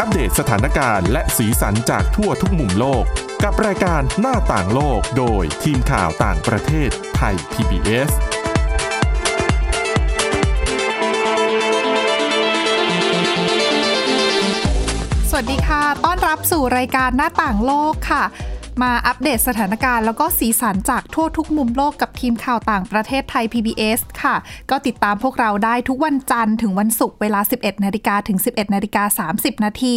อัปเดตสถานการณ์และสีสันจากทั่วทุกมุมโลก กับรายการหน้าต่างโลกโดยทีมข่าวต่างประเทศไทย PBS สวัสดีค่ะ ต้อนรับสู่รายการหน้าต่างโลกค่ะ มาอัปเดตสถานการณ์แล้วก็สีสันจากทั่วทุกมุมโลกกับทีมข่าวต่างประเทศไทย PBS ค่ะ ก็ติดตามพวกเราได้ทุกวันจันทร์ถึงวันศุกร์เวลา 11นาฬิกาถึง 11นาฬิกา30 นาที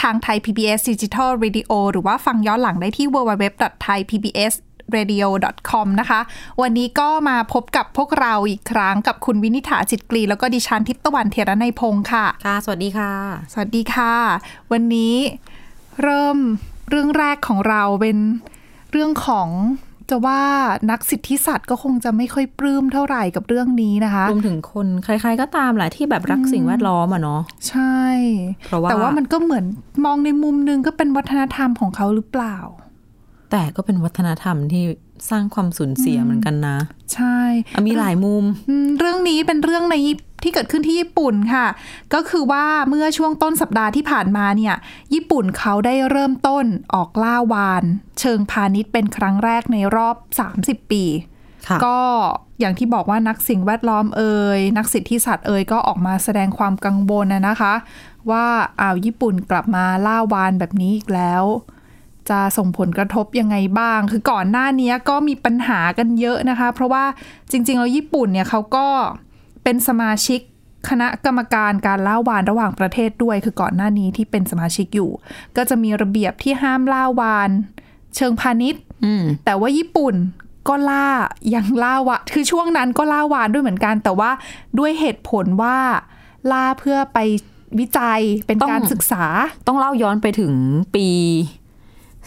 ทางไทย PBS Digital Radio หรือว่าฟังย้อนหลังได้ที่ www.thaipbs radio.com นะคะ วันนี้ก็มาพบกับพวกเราอีกครั้งกับคุณวินิษฐาจิตกรี แล้วก็ดิฉันทิพย์ตะวันเทระในยพงค์ค่ะ ค่ะ สวัสดีค่ะ สวัสดีค่ะ วันนี้เริ่ม เรื่องแรกของเราเป็นเรื่องของจะว่านักสิทธิสัตว์ก็คงจะไม่ค่อยปลื้มเท่าไหร่กับเรื่องนี้นะคะรวมถึงคนใครๆก็ตามแหละที่แบบรักสิ่งแวดล้อมอะเนาะใช่เพราะว่าแต่ว่ามันก็เหมือนมองในมุมหนึงก็เป็นวัฒนธรรมของเขาหรือเปล่า แต่ก็เป็นวัฒนธรรมที่สร้างความสูญเสียเหมือนกันนะ ใช่อะมีหลายมุมอืมเรื่องนี้เป็นเรื่องใน ที่เกิดขึ้นที่ญี่ปุ่นค่ะ ก็คือว่าเมื่อช่วงต้นสัปดาห์ที่ผ่านมาเนี่ยญี่ปุ่นเขาได้เริ่มต้นออกล่าวาน เชิงพาณิชย์เป็นครั้งแรกในรอบ 30 ปีค่ะก็อย่างที่บอกว่านักสิ่งแวดล้อมเอ่ยนักสิทธิสัตว์เอ่ยก็ออกมาแสดงความกังวลนะนะคะ ว่าอ้าวญี่ปุ่นกลับมาล่าวานแบบนี้อีกแล้ว จะส่งผลกระทบยังไงบ้าง คือก่อนหน้านี้ก็มีปัญหากันเยอะนะคะ เพราะว่าจริงๆแล้วญี่ปุ่นเนี่ยเขาก็ เป็นสมาชิกคณะกรรมการการล่าวานระหว่างประเทศด้วย คือก่อนหน้านี้ที่เป็นสมาชิกอยู่ ก็จะมีระเบียบที่ห้ามล่าวาน เชิงพาณิชย์อืมแต่ว่าญี่ปุ่นก็ล่ายังล่าวะคือช่วงนั้นก็ล่าวานด้วยเหมือนกัน แต่ว่าด้วยเหตุผลว่าล่าเพื่อไปวิจัยเป็นต้องการศึกษา ต้องเล่าย้อนไปถึงปี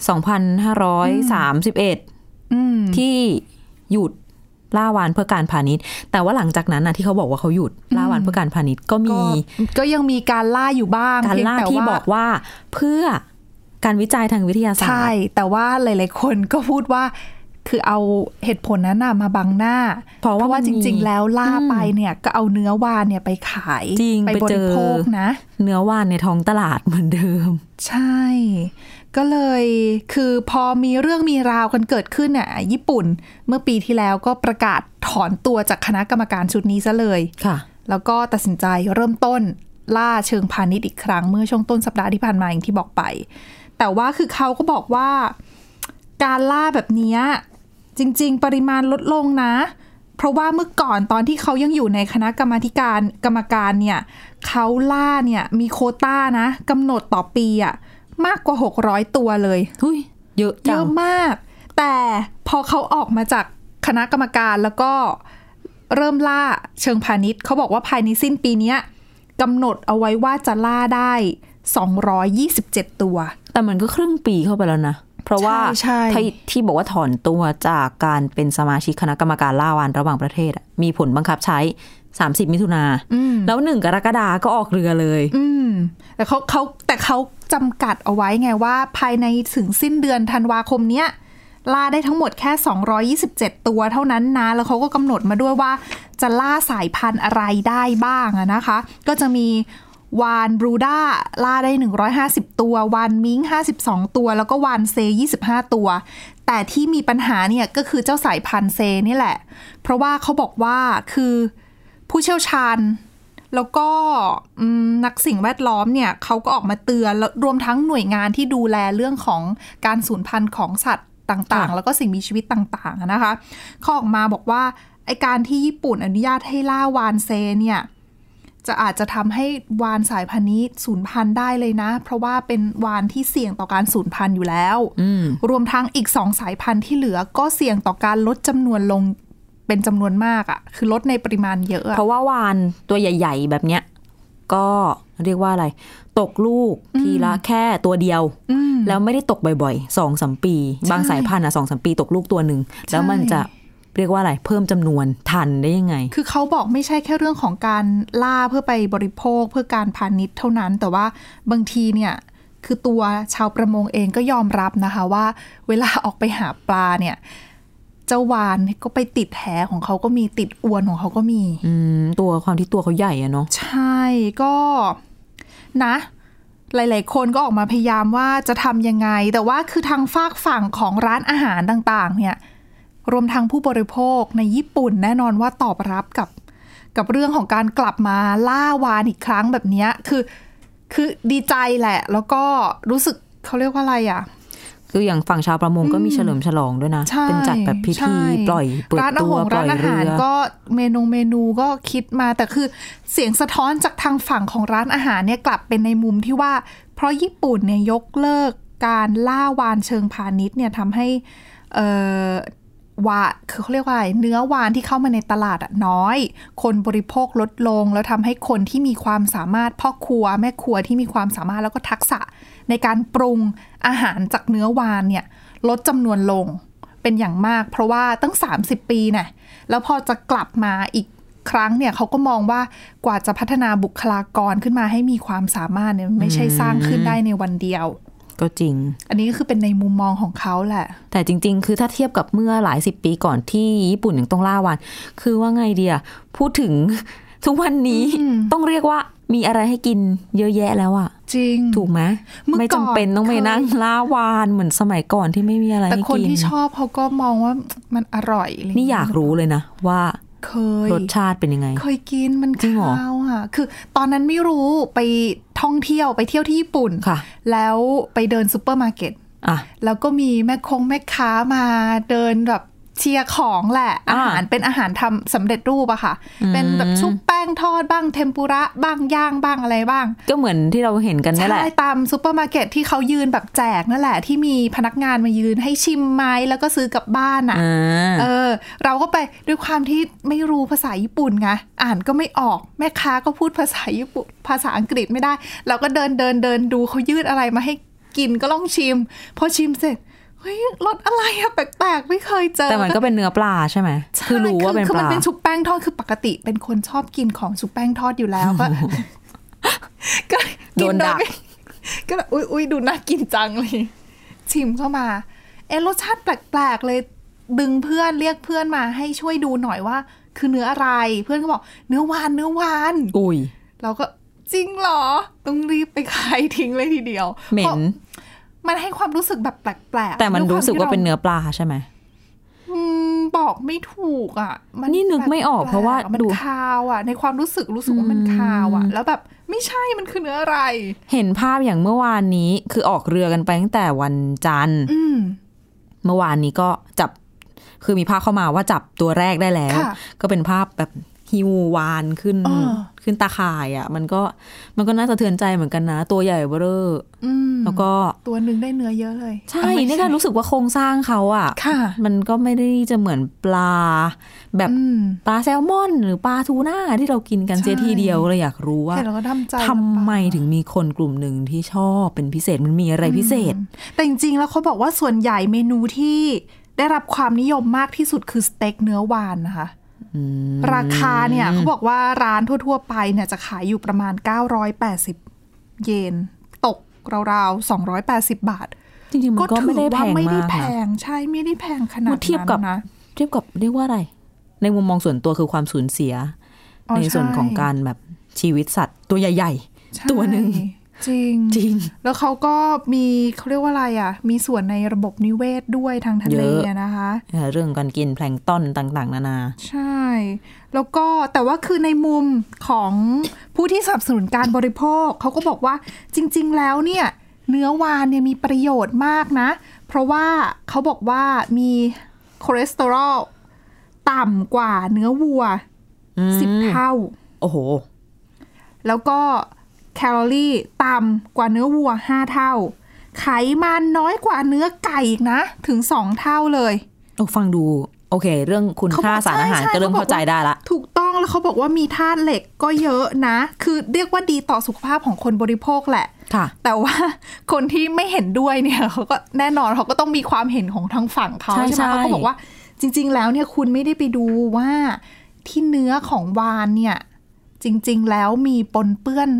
2531อืมที่หยุด ล่าวานเพื่อการพาณิชย์ แต่ว่าหลังจากนั้นนะที่เขาบอกว่าเขาหยุดล่าวานเพื่อการพาณิชย์ก็มี ก็ก็ยังมีการล่าอยู่บ้างการเพียงล่าแต่ที่ว่าบอกว่าเพื่อการวิจัยทางวิทยาศาสตใช่ร์แต่ว่าหลาย ๆ คนก็พูดว่าคือเอาเหตุผลนั้นน่ะมาบังหน้า เพราะว่าว่ามันจมีริง ๆ แล้วล่าไปเนี่ยก็เอาเนื้อวานเนี่ยไปขายจริงไปไปบเจริอโภคนะ เนื้อว่านในท้องตลาดเหมือนเดิม ใช่ ก็เลยคือพอมีเรื่องมีราวกันเกิดขึ้นเนี่ยญี่ปุ่นเมื่อปีที่แล้วก็ประกาศถอนตัวจากคณะกรรมการชุดนี้ซะเลยค่ะ แล้วก็ตัดสินใจเริ่มต้นล่าเชิงพาณิชย์อีกครั้งเมื่อช่วงต้นสัปดาห์ที่ผ่านมาอย่างที่บอกไป แต่ว่าคือเขาก็บอกว่าการล่าแบบเนี้ยจริง ๆ ปริมาณลดลงนะ เพราะว่าเมื่อก่อนตอนที่เขายังอยู่ในคณะกรรมาธิการกรรมการเนี่ยเขาล่าเนี่ยมีโควต้านะกำหนดต่อปีอะ มากกว่า 600 ตัวเลยหุยเยอะเยจังอะมาก แต่พอเขาออกมาจากคณะกรรมการแล้วก็เริ่มล่าเชิงพาณิชย์เขาบอกว่าภายในสิ้นปีเนี้ยกำหนดเอาไว้ว่าจะล่าได้ 227 ตัว แต่มันก็ครึ่งปีเข้าไปแล้วนะ เพราะว่าใช่ใช่ที่ที่บอกว่าถอนตัวจากการเป็นสมาชิกคณะกรรมการล่าวานระหว่างประเทศอะมีผลบังคับใช้ 30 มิถุนาอืมแล้วหนึ่งกรกฎาก็ออกเรือเลยอืมแต่เขาเขาแต่เขาจำกัดเอาไว้ไงว่า ภายในถึงสิ้นเดือนธันวาคมเนี้ยล่าได้ทั้งหมดแค่ 227 ตัวเท่านั้นนะ แล้วเขาก็กำหนดมาด้วยว่า จะล่าสายพันธุ์อะไรได้บ้างอะนะคะ ก็จะมีวานบรูด้าล่าได้ 150 ตัว วานมิง 52 ตัว แล้วก็วานเซ 25 ตัว แต่ที่มีปัญหาเนี่ยก็คือเจ้าสายพันธุ์เซนี่แหละ เพราะว่าเขาบอกว่าคือ ผู้เชี่ยวชาญ แล้วก็อืมนักสิ่งแวดล้อมเนี่ยเขาก็ออกมาเตือนแล้วรวมทั้งหน่วยงานที่ดูแลเรื่องของการสูญพันธุ์ของสัตว์ต่างๆค่ะแล้วก็สิ่งมีชีวิตต่างๆอะนะคะเขาออกมาบอกว่าไอการที่ญี่ปุ่นอนุญาตให้ล่าวานเซเนี่ยจะอาจจะทำให้วานสายพันธุ์นี้สูญพันธุ์ได้เลยนะ เพราะว่าเป็นวานที่เสี่ยงต่อการสูญพันธุ์อยู่แล้วอืมรวมทั้งอีกสองสายพันธุ์ที่เหลือก็เสี่ยงต่อการลดจำนวนลง เป็นจำนวนมากอะ่ะ คือลดในปริมาณเยอะอะ เพราะว่าวานตัวใหญ่ ๆ แบบเนี้ย ก็เรียกว่าอะไร ตกลูกทีละแค่ตัวเดียวอืมแล้วไม่ได้ตกบ่อยๆสองสามปี บางสายพันธุ์อะสองสามปีตกลูกตัวหนึ่งแล้วมันจะเรียกว่าอะไรเพิ่มจำนวนทันได้ยังไง คือเขาบอกไม่ใช่แค่เรื่องของการล่าเพื่อไปบริโภคเพื่อการพาณิชย์เท่านั้น แต่ว่าบางทีเนี่ยคือตัวชาวประมงเองก็ยอมรับนะคะว่า เวลาออกไปหาปลาเนี่ย เจ้าวานก็ไปติดแหของเขาก็มีติดอวนของเขาก็มี อืมตัวความที่ตัวเขาใหญ่อะเนาะใช่ก็นะ หลาย ๆ คนก็ออกมาพยายามว่าจะทำยังไง แต่ว่าคือทางฝากฝั่งของร้านอาหารต่าง ๆ เนี่ย รวมทั้งผู้บริโภคในญี่ปุ่นแน่นอนว่าตอบรับกับกับเรื่องของการกลับมาล่าวานอีกครั้งแบบเนี้ยคือคือดีใจแหละ แล้วก็รู้สึกเขาเรียกว่าอะไรอะ คืออย่างฝั่งชาวประมงก็มีเฉลิมฉลองด้วยนะใช่เป็นจัดแบบพิธีใช่ปล่อยเปิดร้านอาตัวหารปล่ร้าอนยอาเรืหารอก็เมนูเมนูก็คิดมาแต่คือเสียงสะท้อนจากทางฝั่งของร้านอาหารเนี่ยกลับเป็นในมุมที่ว่า เพราะญี่ปุ่นเนี่ยยกเลิกการล่าวานเชิงพาณิชย์เนี่ยทำให้เอ่อวาคือเขาเรียกว่าอะไรเนื้อวานที่เข้ามาในตลาดอะน้อย คนบริโภคลดลง แล้วทำให้คนที่มีความสามารถพ่อครัวแม่ครัวที่มีความสามารถแล้วก็ทักษะ ในการปรุงอาหารจากเนื้อวานเนี่ยลดจำนวนลงเป็นอย่างมาก เพราะว่าตั้ง 30 ปีน่ะแล้วพอจะกลับมาอีกครั้งเนี่ยเขาก็มองว่ากว่าจะพัฒนาบุคลากรขึ้นมาให้มีความสามารถเนี่ยไม่ใช่สร้างขึ้นได้ในวันเดียว ก็จริง อันนี้ก็คือเป็นในมุมมองของเขาแหละ แต่จริง ๆ คือถ้าเทียบกับเมื่อหลายสิบปีก่อนที่ญี่ปุ่นยังต้องล่าวาน คือว่าไงเดียพูดถึงทุกวันนี้ต้องเรียกว่า มีอะไรให้กินเยอะแยะแล้วอะจริง ถูกไหมเมื่อก่อนไม่จำเป็นต้องไปเคยนั่งล่าวานเหมือนสมัยก่อนที่ไม่มีอะไรแต่ให้คนกินที่ชอบเขาก็มองว่ามันอร่อยะไรนี่อยากรู้เลยนะว่าเคยรสชาติเป็นยังไง เคยกินมันจริงเหรอข้าวอะ คือตอนนั้นไม่รู้ไปท่องเที่ยวไปเที่ยวที่ญี่ปุ่นค่ะ แล้วไปเดินซูเปอร์มาร์เก็ตอะแล้วก็มีแม่คงแม่ค้ามาเดินแบบ เชียร์ของแหละ อาอ่าหารเป็นอาหารทำสำเร็จรูปอะค่ะ เป็นแบบชุบแป้งทอดบ้างเทมปุระบ้างย่างบ้างอะไรบ้าง ก็เหมือนที่เราเห็นกันนี่แหละ ใช่ ตามซูเปอร์มาร์เก็ตที่เขายืนแบบแจกนั่นแหละ ที่มีพนักงานมายืนให้ชิมไม้แล้วก็ซื้อกลับบ้านอะอ่าเออ เราก็ไปด้วยความที่ไม่รู้ภาษาญี่ปุ่นไงอ่านก็ไม่ออกแม่ค้าก็พูดภาษาญี่ปุ่นภาษาอังกฤษไม่ได้ เราก็เดินเดินเดินดูเขายืดอะไรมาให้กินก็ลองชิมพอชิมเสร็จ เฮ้ยรสอะไรอะแปลกๆ ไม่เคยเจอ แต่มันก็เป็นเนื้อปลาใช่ไหมใช่คือรู้ว่าเป็นคือปมันลาเป็นชุบแป้งทอดคือปกติเป็นคนชอบกินของชุบแป้งทอดอยู่แล้วก็ก็โดกินโดดัยกไม่ก็แบบอุ้ยอุ้ยดูน่ากินจังเลย ชิมเข้ามา เอะรสชาติแปลกๆ เลยดึงเพื่อนเรียกเพื่อนมาให้ช่วยดูหน่อยว่า คือเนื้ออะไร เพื่อนก็บอก เนื้อวานเนื้อวานอุ้ยเราก็จริงเหรอ ต้องรีบไปขายทิ้งเลยทีเดียวเหม็พราะน มันให้ความรู้สึกแบบแปลกๆแต่มันด้วยครู้สึกว่าที่เป็นเนื้อปลาใช่ไหมอืมบอกไม่ถูกอะ มันี่นึกไม่ออกเพราะว่ามันดูคาวอะ ในความรู้สึกรู้สึกว่ามันคาวอะ แล้วแบบไม่ใช่มันคือเนื้ออะไร เห็นภาพอย่างเมื่อวานนี้คือออกเรือกันไปตั้งแต่วันจันทร์อืมเมื่อวานนี้ก็จับคือมีภาพเข้ามาว่าจับตัวแรกได้แล้วค่ะก็เป็นภาพแบบ ฮิววานขึ้นอ่าขึ้นตาข่ายอะ มันก็มันก็น่าสะเทือนใจเหมือนกันนะ ตัวใหญ่เบ้อเร่ออืมแล้วก็ตัวหนึ่งได้เนื้อเยอะเลย ใช่อะไม่นี่การรู้สึกว่าโครงสร้างเขาอะค่ะ มันก็ไม่ได้จะเหมือนปลา แบบอืมปลาแซลมอน หรือปลาทูน่าที่เรากินกันใช่เสียทีเดียวเลยอยากรู้ว่าเห็นแล้วก็ทำใจทำไมถึงมีคนกลุ่มหนึ่งที่ชอบเป็นพิเศษมันมีอะไรพิเศษอืมแต่จริงๆแล้วเขาบอกว่าส่วนใหญ่เมนูที่ได้รับความนิยมมากที่สุดคือสเต็กเนื้อวานนะคะ ราคาเนี่ยเขาบอกว่าร้านทั่ว ๆ ไปเนี่ยจะขายอยู่ประมาณ 980 เยน ตกราวๆ 280 บาท จริงๆ มันก็ไม่ได้แพงไม่ได้มากแพนะงใช่ไม่ได้แพงขนาดเมื่อเทียบกับนั้นนะเทียบกับเรียกว่าอะไร ในมุมมองส่วนตัวคือความสูญเสียอ๋อในส่วนใช่ของการแบบชีวิตสัตว์ตัวใหญ่ใช่ตัวหนึ่ง จริงๆจริง แล้วเขาก็มีเขาเรียกว่าอะไรอะ มีส่วนในระบบนิเวศด้วยทางทะเลเยอะอะนะคะ เรื่องการกินแพลงก์ต้นต่างๆ นานา ใช่ แล้วก็แต่ว่าคือในมุมของผู้ที่สนับสนุนการบริโภค เขาก็บอกว่าจริง ๆ แล้วเนี่ย เนื้อวานเนี่ยมีประโยชน์มากนะ เพราะว่าเขาบอกว่ามีคอเลสเตอรอลต่ำกว่าเนื้อวัวอืมสิบเท่า โอ้โห แล้วก็ แคลอรี่ต่ำกว่าเนื้อวัวห้าเท่า ไขมันน้อยกว่าเนื้อไก่อีกนะ ถึงสองเท่าเลยโอ้ฟังดู โอเค เรื่องคุณเขาบอกค่าสารอาหารใช่ใช่ก็เริ่มเขาบอกเข้าใจว่าได้ละ ถูกต้องแล้วเขาบอกว่ามีธาตุเหล็กก็เยอะนะ คือเรียกว่าดีต่อสุขภาพของคนบริโภคแหละค่ะ แต่ว่าคนที่ไม่เห็นด้วยเนี่ยเขาก็แน่นอนเขาก็ต้องมีความเห็นของทางฝั่งเขาใช่ใช่ไหมใช่เขาก็บอกว่าจริง ๆ แล้วเนี่ยคุณไม่ได้ไปดูว่าที่เนื้อของวานเนี่ยจริง ๆ แล้วมีปนเปื้อน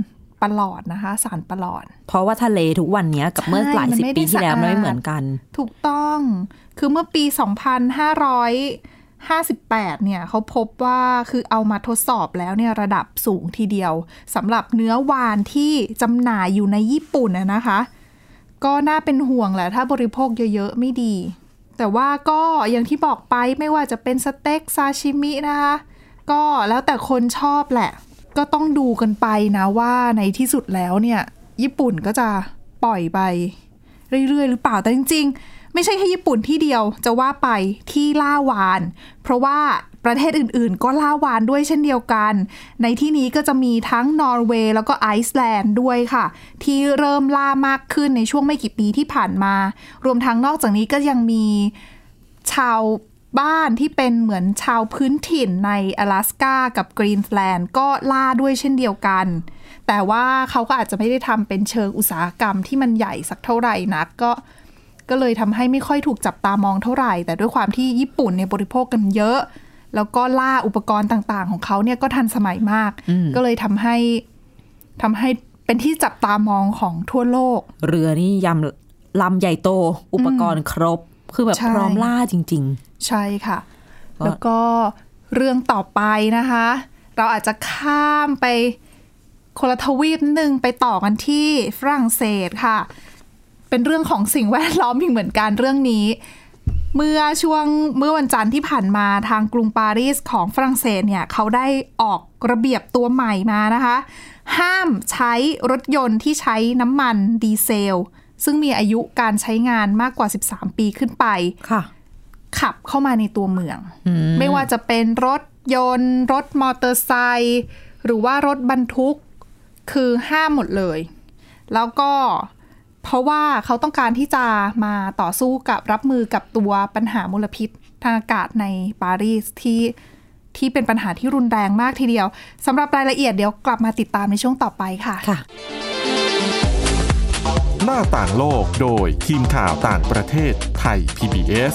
ประหลอดนะคะ สารประหลอด เพราะว่าทะเลทุกวันเนี้ยกับเมื่อใช่หลายมันสิบไม่ได้ปีที่แล้วสะอาดมันไม่เหมือนกัน ถูกต้องคือเมื่อปี 2500 58 เนี่ยเขาพบว่าคือเอามาทดสอบแล้วเนี่ยระดับสูงทีเดียวสำหรับเนื้อวานที่จำหน่ายอยู่ในญี่ปุ่นนะนะคะ ก็น่าเป็นห่วงแหละถ้าบริโภคเยอะๆ ไม่ดี แต่ว่าก็อย่างที่บอกไปไม่ว่าจะเป็นสเต็กซาชิมินะคะ ก็แล้วแต่คนชอบแหละ ก็ต้องดูกันไปนะว่าในที่สุดแล้วเนี่ย ญี่ปุ่นก็จะปล่อยไป เรื่อยๆ หรือเปล่าแต่จริง ๆ ไม่ใช่แค่ญี่ปุ่นที่เดียวจะว่าไปที่ล่าวาน เพราะว่าประเทศอื่นๆ ก็ล่าวานด้วยเช่นเดียวกัน ในที่นี้ก็จะมีทั้งนอร์เวย์แล้วก็ไอซ์แลนด์ด้วยค่ะ ที่เริ่มล่ามากขึ้นในช่วงไม่กี่ปีที่ผ่านมา รวมทั้งนอกจากนี้ก็ยังมีชาว บ้านที่เป็นเหมือนชาวพื้นถิ่นใน阿拉สกากับกรีนแลนด์ก็ล่าด้วยเช่นเดียวกัน แต่ว่าเขาก็อาจจะไม่ได้ทำเป็นเชิงอุตสาหกรรมที่มันใหญ่สักเท่าไหร่นักก็ก็เลยทำให้ไม่ค่อยถูกจับตามองเท่าไหร่ แต่ด้วยความที่ญี่ปุ่นเนี่ยบริโภคกันเยอะ แล้วก็ล่าอุปกรณ์ต่างๆ ของเขาเนี่ยก็ทันสมัยมาก ก็เลยทำให้ทำให้เป็นที่จับตามองของทั่วโลก เรือนี่ยำลำใหญ่โต อุปกรณ์ครบ คือแบบใช่พร้อมล่าจริง ใช่ค่ะก็แล้วก็เรื่องต่อไปนะคะ เราอาจจะข้ามไปคนละทวีปนิดนึงไปต่อกันที่ฝรั่งเศสค่ะ เป็นเรื่องของสิ่งแวดล้อมอีกเหมือนกันเรื่องนี้ เมื่อช่วงเมื่อวันจันทร์ที่ผ่านมาทางกรุงปารีสของฝรั่งเศสเนี่ยเขาได้ออกระเบียบตัวใหม่มานะคะ ห้ามใช้รถยนต์ที่ใช้น้ำมันดีเซล ซึ่งมีอายุการใช้งานมากกว่า 13 ปีขึ้นไปๆค่ะ ขับเข้ามาในตัวเมือง ไม่ว่าจะเป็นรถยนต์ รถมอเตอร์ไซค์หรือว่ารถบรรทุกคือห้ามหมดเลย แล้วก็เพราะว่าเขาต้องการที่จะมาต่อสู้กับรับมือกับตัวปัญหามลพิษทางอากาศในปารีสที่ที่เป็นปัญหาที่รุนแรงมากทีเดียวสำหรับรายละเอียดเดี๋ยวกลับมาติดตามในช่วงต่อไปค่ะค่ะ หน้าต่างโลกโดยทีมข่าวต่างประเทศไทย PBS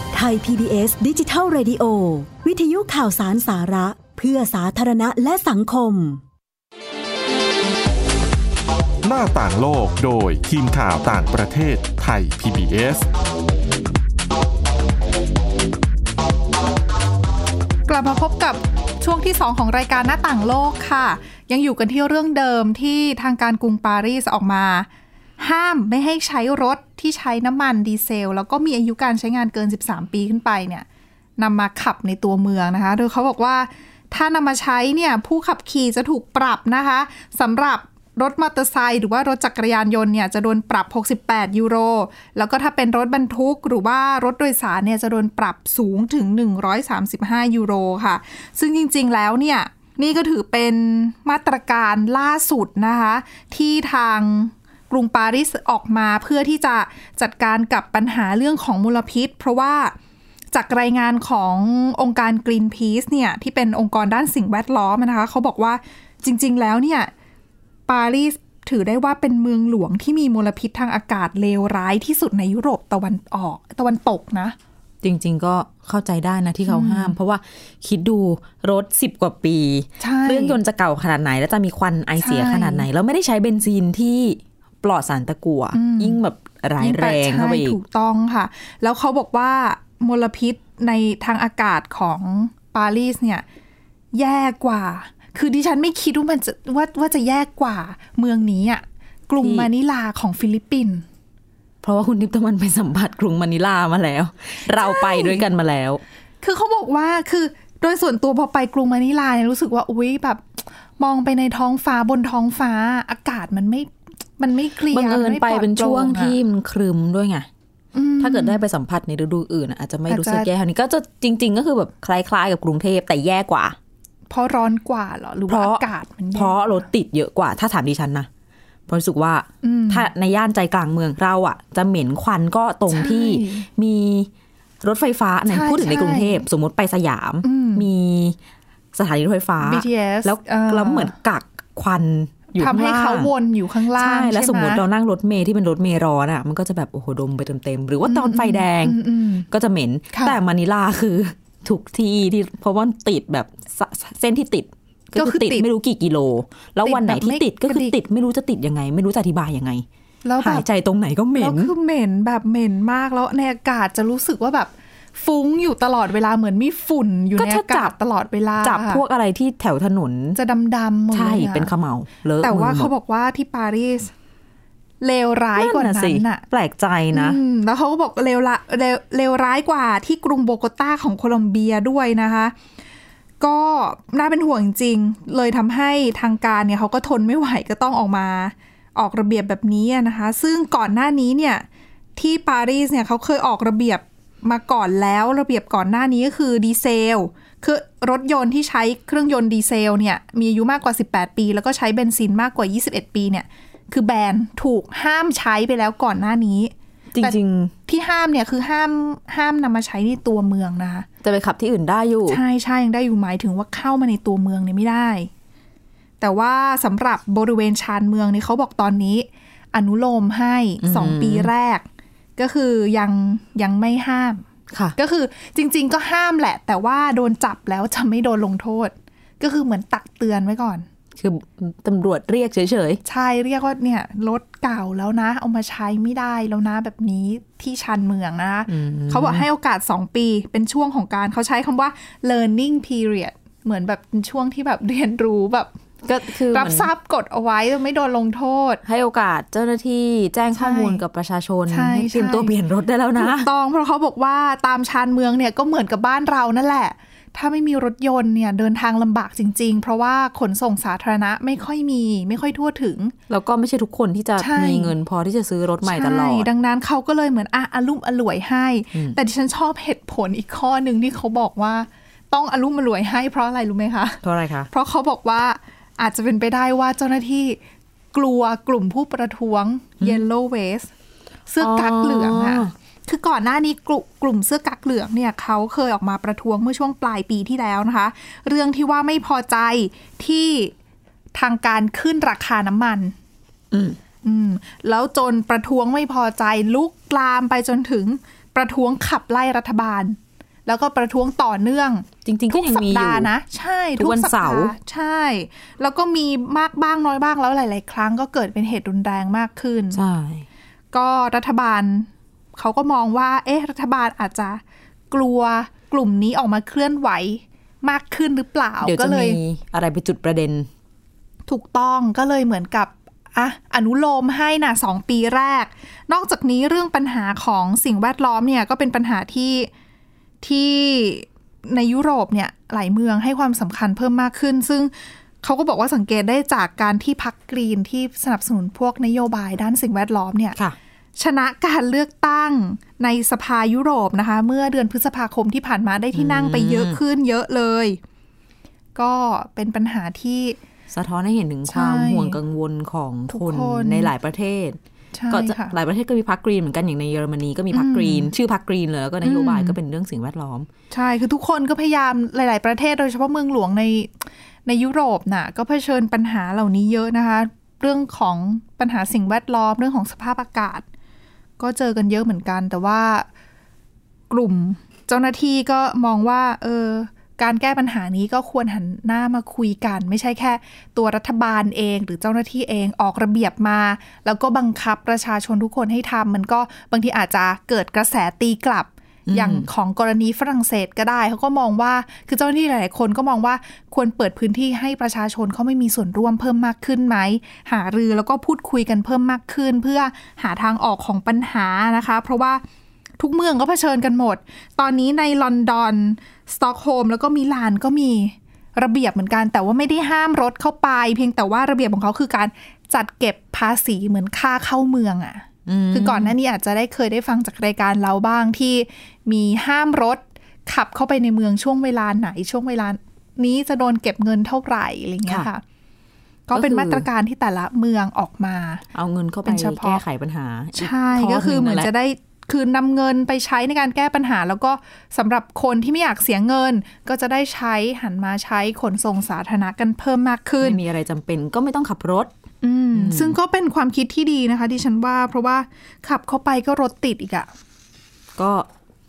ไทย PBS ดิจิทัล Radio วิทยุข่าวสารสาระ เพื่อสาธารณะและสังคม หน้าต่างโลกโดยทีมข่าวต่างประเทศไทย PBS กลับมาพบกับช่วงที่ 2 ของรายการหน้าต่างโลกค่ะ ยังอยู่กันที่เรื่องเดิมที่ทางการกรุงปารีสออกมา ห้ามไม่ให้ใช้รถ ที่ใช้น้ำมันดีเซล แล้วก็มีอายุการใช้งานเกิน 13 ปีขึ้นไปเนี่ยนำมาขับในตัวเมืองนะคะ โดยเขาบอกว่าถ้านำมาใช้เนี่ยผู้ขับขี่จะถูกปรับนะคะสำหรับรถมอเตอร์ไซค์หรือว่ารถจักรยานยนต์เนี่ยจะโดนปรับ 68 ยูโร แล้วก็ถ้าเป็นรถบรรทุกหรือว่ารถโดยสารเนี่ยจะโดนปรับสูงถึง 135 ยูโรค่ะ ซึ่งจริงๆแล้วเนี่ยนี่ก็ถือเป็นมาตรการล่าสุดนะคะ ที่ทาง กรุงปารีสออกมาเพื่อที่จะจัดการกับปัญหาเรื่องของมลพิษ เพราะว่าจากรายงานขององค์การ Greenpeace เนี่ยที่เป็นองค์กรด้านสิ่งแวดล้อมนะคะเขาบอกว่าจริง ๆ แล้วเนี่ยปารีสถือได้ว่าเป็นเมืองหลวงที่มีมลพิษทางอากาศเลวร้ายที่สุดในยุโรปตะวันออกตะวันตกนะ จริง ๆ ก็เข้าใจได้นะที่เขาห้าม เพราะว่าคิดดูรถสิบกว่าปีใช่เครื่องยนต์จะเก่าขนาดไหน แล้วจะมีควันไอเสียใช่ขนาดไหน แล้วไม่ได้ใช้เบนซินที่ ปลอดสารตะกั่วยิ่งแบบร้ายแรงเข้าไปใช่อีกถูกต้องค่ะ แล้วเขาบอกว่ามลพิษในทางอากาศของปารีสเนี่ย แย่กว่า คือดิฉันไม่คิดว่ามันจะว่าว่าจะแย่กว่าเมืองนี้อะกรุงที่มานิลาของฟิลิปปินส์เพราะว่าคุณทิพย์ตะวันไปสัมผัสกรุงมะนิลามาแล้ว เราไปด้วยกันมาแล้ว คือเขาบอกว่าคือโดยส่วนตัวพอไปกรุงมะนิลาเนี่ยรู้สึกว่า อุ้ยแบบ มองไปในท้องฟ้าบนท้องฟ้า อากาศมันไม่ มันไม่เคลียร์บังเอิญม่ไปลดเป็นช่วงโปร่อะที่มันครึมด้วยไงอืมถ้าเกิดได้ไปสัมผัสในฤดูอื่นอะอาจจะไม่อาจจะรู้สึกแย่เท่านี้ก็จะจริง ๆ ก็คือแบบคล้าย ๆ กับกรุงเทพแต่แย่กว่า เพราะร้อนกว่าเหรอหรือเพว่าราะอากาศมันแย่เพราะรถติดเยอะกว่า ถ้าถามดิฉันนะเพราะรู้สึกว่าอืมถ้าในย่านใจกลางเมืองเราอะจะเหม็นควันก็ตรงใช่ที่มีรถไฟฟ้าเนี่ยใช่พูดถึงในใช่กรุงเทพสมมติไปสยามอืมมีสถานีรถไฟฟ้า BTS แล้วเออแล้วเหมือนกักควัน อยู่ทำข้างให้ล่างเขาวนอยู่ข้างล่างใช่แล้วใช่สมมติไหเรานั่งรถเมย์ที่เป็นรถเมย์ร้อนอะมันก็จะแบบโอ้โหดมไปเต็มๆหรือว่าตอนไฟแดงอืมอืมก็จะเหม็นค่ะแต่มานิลาคือทุกที่ที่เพราะว่ามันติดแบบสเส้นที่ติดก็คือติดติดไม่รู้กี่กิโล แล้ววันไหนที่ติดแบบไม่ติดก็คือกระดิกติดไม่รู้จะติดยังไง ไม่รู้จะอธิบายยังไงแล้วแบหายบใจตรงไหนก็เหม็แล้วนคือเหม็นแบบเหม็นมากแล้วในอากาศจะรู้สึกว่าแบบ ฟุ้งอยู่ตลอดเวลาเหมือนมีฝุ่นอยู่ก็ในถ้าอากาจัศบตลอดเวลาจับพวกอะไรที่แถวถนนจะดำๆหมดใช่เลยอะเป็นเขมเหลาเลอะแต่ว่ามืหมดเขาบอกว่าที่ปารีสเลวร้ายกว่าะสินั้นน่ะ แปลกใจนะอืมแล้วเขาก็บอกเลวละเลวเลวร้ายกว่าที่กรุงโบโกตาของโคลอมเบียด้วยนะคะ ก็น่าเป็นห่วงจริงๆเลยทำให้ทางการเนี่ยเขาก็ทนไม่ไหวก็ต้องออกมาออกระเบียบแบบนี้อะนะคะ ซึ่งก่อนหน้านี้เนี่ยที่ปารีสเนี่ยเขาเคยออกระเบียบ มาก่อนแล้วระเบียบก่อนหน้านี้ก็คือดีเซลคือรถยนต์ที่ใช้เครื่องยนต์ดีเซลเนี่ยมีอายุมากกว่า 18 ปี แล้วก็ใช้เบนซินมากกว่า 21 ปีเนี่ยคือแบนถูกห้ามใช้ไปแล้วก่อนหน้านี้จริงที่ห้ามเนี่ยคือห้ามห้ามนำมาใช้ในตัวเมืองนะคะๆจะไปขับที่อื่นได้อยู่ ใช่ใช่ยังได้อยู่หมายถึงว่าเข้ามาในตัวเมืองเนี่ยไม่ได้ แต่ว่าสำหรับบริเวณชานเมืองนี่เขาบอกตอนนี้ อนุโลมให้สองอืมปีแรก ก็คือยังยังไม่ห้ามค่ะก็คือจริง ๆ ก็ห้ามแหละ แต่ว่าโดนจับแล้วจะไม่โดนลงโทษ ก็คือเหมือนตักเตือนไว้ก่อน คือตำรวจเรียกเฉยใช่เรียกว่าเนี่ยรถเก่าแล้วนะ เอามาใช้ไม่ได้แล้วนะแบบนี้ที่ชันเมืองนะอืมเขาบอกให้โอกาส 2 ปีเป็นช่วงของการเขาใช้คำว่า learning period เหมือนแบบเป็นช่วงที่แบบเรียนรู้แบบๆ ก็คือรับเหมือนทราบกฎเอาไว้ไม่โดนลงโทษ ให้โอกาสเจ้าหน้าที่แจ้งข้อมูลใช่กับประชาชนใช่ให้เตรียมใช่ตัวเปลี่ยนรถได้แล้วนะถูกต้องเพราะเขาบอกว่าตามชานเมืองเนี่ยก็เหมือนกับบ้านเรานั่นแหละ ถ้าไม่มีรถยนต์เนี่ยเดินทางลำบากจริง ๆ เพราะว่าขนส่งสาธารณะไม่ค่อยมี ไม่ค่อยทั่วถึง แล้วก็ไม่ใช่ทุกคนที่จะใช่มีเงินพอที่จะซื้อรถใหม่ตลอดใช่ดังนั้นเขาก็เลยเหมือนอะอลุ่มอล่วยให้อืมแต่ดิฉันชอบเหตุผลอีกข้อหนึ่งที่เขาบอกว่าต้องอลุ่มอล่วยให้เพราะอะไรรู้ไหมคะเพราะอะไรคะเพราะเขาบอกว่า อาจจะเป็นไปได้ว่าเจ้าหน้าที่กลัวกลุ่มผู้ประท้วง Yellow Vest เสื้อกั๊กเหลืองอะอ๋อคือก่อนหน้านี้กลุ่มกลุ่มเสื้อกั๊กเหลืองเนี่ยเขาเคยออกมาประท้วงเมื่อช่วงปลายปีที่แล้วนะคะ เรื่องที่ว่าไม่พอใจที่ทางการขึ้นราคาน้ำมัน อืมอืมแล้วจนประท้วงไม่พอใจลุกลามไปจนถึงประท้วงขับไล่รัฐบาล แล้วก็ประท้วงต่อเนื่อง จริงๆ ก็ทุกยังสัปมีอดายู่ห์นะ ใช่ทุกวันสัปดเสาร์ห์ใช่ แล้วก็มีมากบ้างน้อยบ้างแล้วหลาย ๆ ครั้งก็เกิดเป็นเหตุรุนแรงมากขึ้น ใช่ ก็รัฐบาลเขาก็มองว่า เอ๊ะ รัฐบาลอาจจะกลัวกลุ่มนี้ออกมาเคลื่อนไหวมากขึ้นหรือเปล่าเดี๋ยวก็จะเลยมีอะไรไปจุดประเด็น ถูกต้องก็เลยเหมือนกับอะอนุโลมให้นะสองปีแรก นอกจากนี้เรื่องปัญหาของสิ่งแวดล้อมเนี่ยก็เป็นปัญหาที่ ที่ในยุโรปเนี่ยหลายเมืองให้ความสำคัญเพิ่มมากขึ้น ซึ่งเขาก็บอกว่าสังเกตได้จากการที่พักกรีนที่สนับสนุนพวกนโยบายด้านสิ่งแวดล้อมเนี่ยค่ะชนะการเลือกตั้งในสภายุโรปนะคะ เมื่อเดือนพฤษภาคมที่ผ่านมาได้ที่นั่งไปเยอะขึ้นเยอะเลย ก็เป็นปัญหาที่สะท้อนให้เห็นถึงความใช่ห่วงกังวลของทุกคนคนในหลายประเทศใช่ ก็จะค่ะหลายประเทศก็มีพักกรีนเหมือนกันอย่างในเยอรมนีก็มีพักกรีน ชื่อพักกรีนเลยแล้วก็นโยบายอืมก็เป็นเรื่องสิ่งแวดล้อม ใช่คือทุกคนก็พยายามหลาย ๆ ประเทศโดยเฉพาะเมืองหลวงในในยุโรปน่ะก็เผชิญปัญหาเหล่านี้เยอะนะคะ เรื่องของปัญหาสิ่งแวดล้อมเรื่องของสภาพอากาศ ก็เจอกันเยอะเหมือนกัน แต่ว่ากลุ่มเจ้าหน้าที่ก็มองว่า เออ การแก้ปัญหานี้ก็ควรหันหน้ามาคุยกัน ไม่ใช่แค่ ตัวรัฐบาลเองหรือเจ้าหน้าที่เองออกระเบียบมา แล้วก็บังคับประชาชนทุกคนให้ทำมันก็บางทีอาจจะเกิดกระแสตีกลับอย่างของกรณีฝรั่งเศสก็ได้ เขาก็มองว่าคือเจ้าหน้าที่หลาย ๆ คนก็มองว่าควรเปิดพื้นที่ให้ประชาชนเขาไม่มีส่วนร่วมเพิ่มมากขึ้นไหม หารือแล้วก็พูดคุยกันเพิ่มมากขึ้น เพื่อหาทางออกของปัญหานะคะ เพราะว่า ทุกเมืองก็เผชิญกันหมด ตอนนี้ในลอนดอน สต็อกโฮล์มแล้วก็มิลานก็มีระเบียบเหมือนกัน แต่ว่าไม่ได้ห้ามรถเข้าไป เพียงแต่ว่าระเบียบของเขาคือการจัดเก็บภาษีเหมือนค่าเข้าเมืองอะ่ะคือก่อนหน้านี้อาจจะได้เคยได้ฟังจากรายการเราบ้างที่มีห้ามรถขับเข้าไปในเมืองช่วงเวลาไหนช่วงเวลา นี้จะโดนเก็บเงินเท่าไหร่อะไรเงี้ยค่ะ ก็เป็นมาตรการที่แต่ละเมืองออกมา เอาเงินเข้าไปเป็นเฉพาะแก้ไขปัญหาใช่ทดก็คือเหมือนงแหลจะได้ คือนำเงินไปใช้ในการแก้ปัญหา แล้วก็สำหรับคนที่ไม่อยากเสียเงิน ก็จะได้ใช้หันมาใช้ขนส่งสาธารณะกันเพิ่มมากขึ้นไม่มีอะไรจำเป็นก็ไม่ต้องขับรถอืมซึ่งก็เป็นความคิดที่ดีนะคะที่ฉันว่า เพราะว่าขับเข้าไปก็รถติดอีกอะก็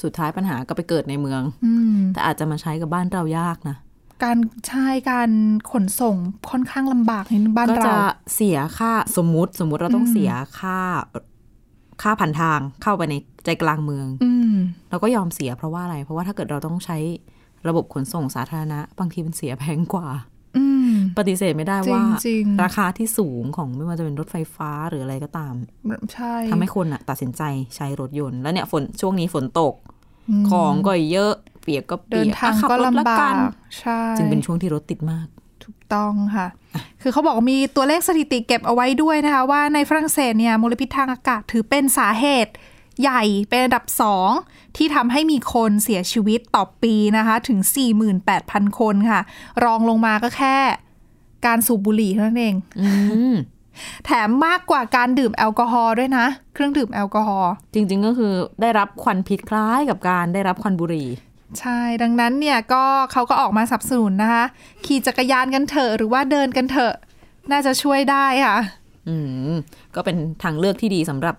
สุดท้ายปัญหาก็ไปเกิดในเมืองอืมแต่อาจจะมาใช้กับบ้านเรายากนะการใช้การขนส่งค่อนข้างลำบากในบ้านก็เราจะเสียค่าสมมุติสมมุติเราต้องอืมเสียค่า ค่าผ่านทางเข้าไปในใจกลางเมืองอืมเราก็ยอมเสียเพราะว่าอะไร เพราะว่าถ้าเกิดเราต้องใช้ระบบขนส่งสาธารณะ บางทีมันเสียแพงกว่าอืมปฏิเสธไม่ได้ว่าจริงๆราคาที่สูงของไม่ว่าจะเป็นรถไฟฟ้าหรืออะไรก็ตามใช่ทำให้คนอะตัดสินใจใช้รถยนต์ แล้วเนี่ยฝนช่วงนี้ฝนตกมของก็เยอะเปียกก็เดิเปีนยกทางอะขัก็รถลำบากันกใช่จึงเป็นช่วงที่รถติดมาก ถูกต้องค่ะ คือเขาบอกว่ามีตัวเลขสถิติเก็บเอาไว้ด้วยนะคะ ว่าในฝรั่งเศสเนี่ยมลพิษทางอากาศถือเป็นสาเหตุใหญ่เป็นอันดับสองที่ทำให้มีคนเสียชีวิตต่อปีนะคะ ถึง 48,000 คนค่ะ รองลงมาก็แค่การสูบบุหรี่เท่านั้นเองอืมแถมมากกว่าการดื่มแอลกอฮอล์ด้วยนะ เครื่องดื่มแอลกอฮอล์จริง ๆ ก็คือได้รับควันพิษคล้ายกับการได้รับควันบุหรี่ ใช่ ดังนั้นเนี่ยก็เขาก็ออกมาสนับสนุนนะคะ ขี่จักรยานกันเถอะหรือว่าเดินกันเถอะ น่าจะช่วยได้ค่ะ อืม ก็เป็นทางเลือกที่ดีสำหรับ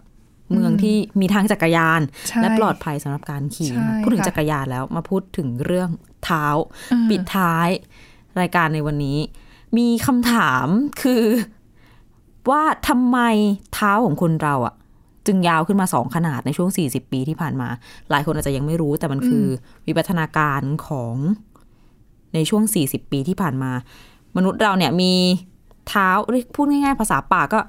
เมืองที่มีทางจักรยานใช่และปลอดภัยสำหรับการขี่ใช่พูดถึงค่ะจักรยานแล้วมาพูดถึงเรื่องเท้าอืมปิดท้ายรายการในวันนี้ มีคำถามคือว่าทำไมเท้าของคนเราอะ จึงยาวขึ้นมาสองขนาดในช่วง 40 ปีที่ผ่านมา หลายคนอาจจะยังไม่รู้แต่มันคืออวิวัฒนาการของในช่วง 40 ปีที่ผ่านมา มนุษย์เราเนี่ยมีเท้าเรียกพูดง่ายๆ ภาษาปากก็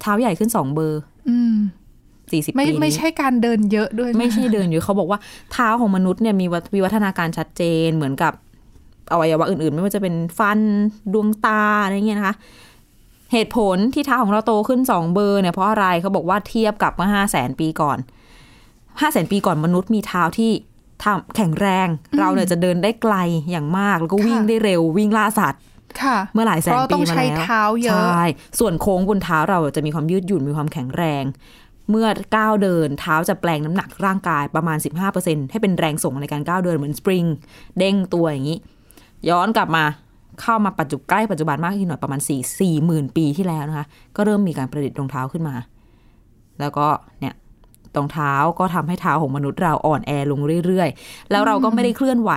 เท้าใหญ่ขึ้นสองเบอร์อืม40ไม่ปีนี้ไม่ใช่การเดินเยอะด้วย ไม่ใช่เดินอยู่เขาบอกว่าเท้าของมนุษย์เนี่ยมีวิวัฒนาการชัดเจนเหมือนกับอวัยวะอื่นๆ ไม่ว่าจะเป็นฟันดวงตาอะไรเงี้ยนะคะ เหตุผลที่เท้าของเราโตขึ้นสองเบอร์เนี่ยเพราะอะไรเขาบอกว่าเทียบกับเมื่อห้าแสนปีก่อนห้าแสนปีก่อนมนุษย์มีเท้าที่ทำแข็งแรงเราเนี่ยจะเดินได้ไกลอย่างมาก แล้วก็วิ่งได้เร็ววิ่งล่าสัตว์ค่ะเมื่อหลายแสนเพราะปีต้องมาใช้แล้วเท้าเยอะใช่ส่วนโค้งบนเท้าเราจะมีความยืดหยุ่นมีความแข็งแรง เมื่อก้าวเดินเท้าจะแปลงน้ำหนักร่างกายประมาณ 15%ให้เป็นแรงส่งในการก้าวเดินเหมือนสปริง เด้งตัวอย่างนี้ ย้อนกลับมา เข้ามาปัจจุใกล้ปัจจุบันมากขึ้นหน่อยประมาณ4 4หมื่นปีที่แล้วนะคะ ก็เริ่มมีการประดิษฐ์รองเท้าขึ้นมา แล้วก็เนี่ยรองเท้าก็ทำให้เท้าของมนุษย์เราอ่อนแอลงเรื่อยๆ แล้วเราก็ไม่ได้เคลื่อนไหว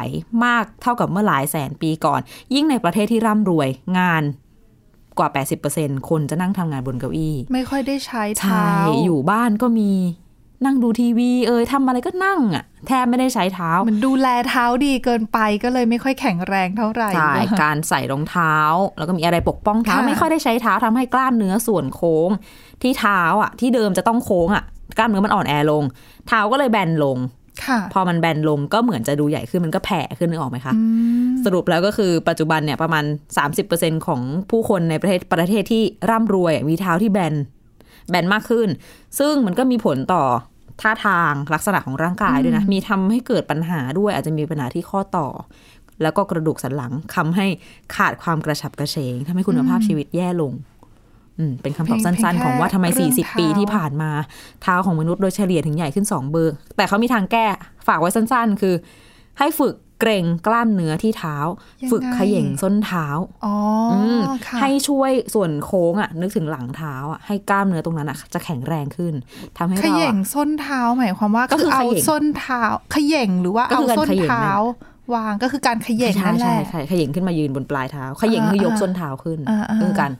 มากเท่ากับเมื่อหลายแสนปีก่อน ยิ่งในประเทศที่ร่ำรวยงานกว่า 80%คนจะนั่งทำงานบนเก้าอี้ ไม่ค่อยได้ใช้ใช่เท้าอยู่บ้านก็มี นั่งดูทีวี เอยทำอะไรก็นั่งอะแทบไม่ได้ใช้เท้าเหมันดูแลเท้าดีเกินไปก็เลยไม่ค่อยแข็งแรงเท่าไหร่ใช่การใส่รองเท้า แล้วก็มีอะไรปกป้องเท้าค่ะไม่ค่อยได้ใช้เท้าทำให้กล้ามเนื้อส่วนโค้ง ที่เท้าอะ ที่เดิมจะต้องโค้งอะกล้ามเนื้อมันอ่อนแอลง เท้าก็เลยแบนลงค่ะพอมันแบนลงก็เหมือนจะดูใหญ่ขึ้นมันก็แผ่ขึ้นนึกออกไหมคะอืมสรุปแล้วก็คือปัจจุบันเนี่ยประมาณ 30%ของผู้คนในประเทศประเทศที่ร่ำรวยมีเท้าที่แบน แบนมากขึ้น ซึ่งมันก็มีผลต่อท่าทางลักษณะของร่างกายด้วยนะ มีทำให้เกิดปัญหาด้วย อาจจะมีปัญหาที่ข้อต่อ แล้วก็กระดูกสันหลังทำให้ขาดความกระฉับกระเฉงทำให้คุณภาพชีวิตแย่ลงอืมเป็นคำตอบสั้น ๆ ของว่าทำไม 40 ปีที่ผ่านมาเท้าของมนุษย์โดยเฉลี่ยถึงใหญ่ขึ้น 2 เบอร์ แต่เขามีทางแก้ฝากไว้สั้น ๆ คือ ให้ฝึก เกรงกล้ามเนื้อที่เท้ายังไงฝึกเขย่งส้นเท้าอ๋ออมค่ะให้ช่วยส่วนโค้งอะ นึกถึงหลังเท้าอะให้กล้ามเนื้อตรงนั้นอะ จะแข็งแรงขึ้นทำให้เขเราย่งอะส้นเท้าหมายความว่าก็ก็คืคืออเอาเขย่งส้นเท้าเขย่งหรือว่าก็เอาคือการส้นเขย่งเท้าวางก็คือการเขย่งใช่นั่นแหใช่ละใช่เขย่งขึ้นมายืนบนปลายเท้าเขย่งคือยกอ่าส้นเท้าขึ้นอ่าอ่าก็คือการ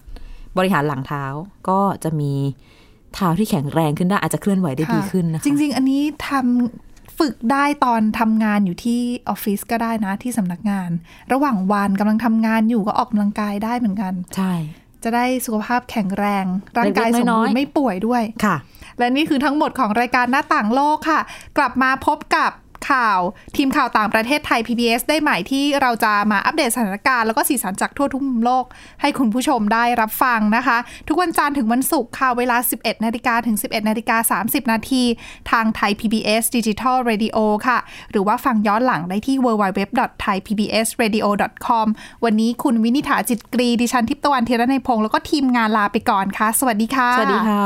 บริหารหลังเท้าก็จะมีเท้าที่แข็งแรงขึ้นได้อาจจะเคลื่อนไหวได้ดีขึ้นนะคะจริง ๆ อันนี้ทำ ฝึกได้ตอนทำงานอยู่ที่ออฟฟิศก็ได้นะที่สำนักงาน ระหว่างวันกำลังทำงานอยู่ก็ออกกำลังกายได้เหมือนกัน ใช่ จะได้สุขภาพแข็งแรง ร่างกายเล็สกๆมน้บูอรยๆณ์ไม่ป่วยด้วยค่ะ และนี่คือทั้งหมดของรายการหน้าต่างโลกค่ะ กลับมาพบกับ ข่าว ทีมข่าวต่างประเทศไทย PBS ได้ใหม่ที่เราจะมาอัปเดตสถานการณ์แล้วก็สีสันจากทั่วทุกมุมโลก ให้คุณผู้ชมได้รับฟังนะคะ ทุกวันจันทร์ถึงวันศุกร์ค่ะ เวลา 11นาฬิกาถึง 11นาฬิกา30 นาทีทางไทย PBS Digital Radio ค่ะ หรือว่าฟังย้อนหลังได้ที่ www.thaipbsradio.com วันนี้คุณวินิษฐาจิตกรีดิฉันทิพตะวันธีรนัยพงศ์แล้วก็ทีมงานลาไปก่อนค่ะ สวัสดีค่ะ สวัสดีค่ะ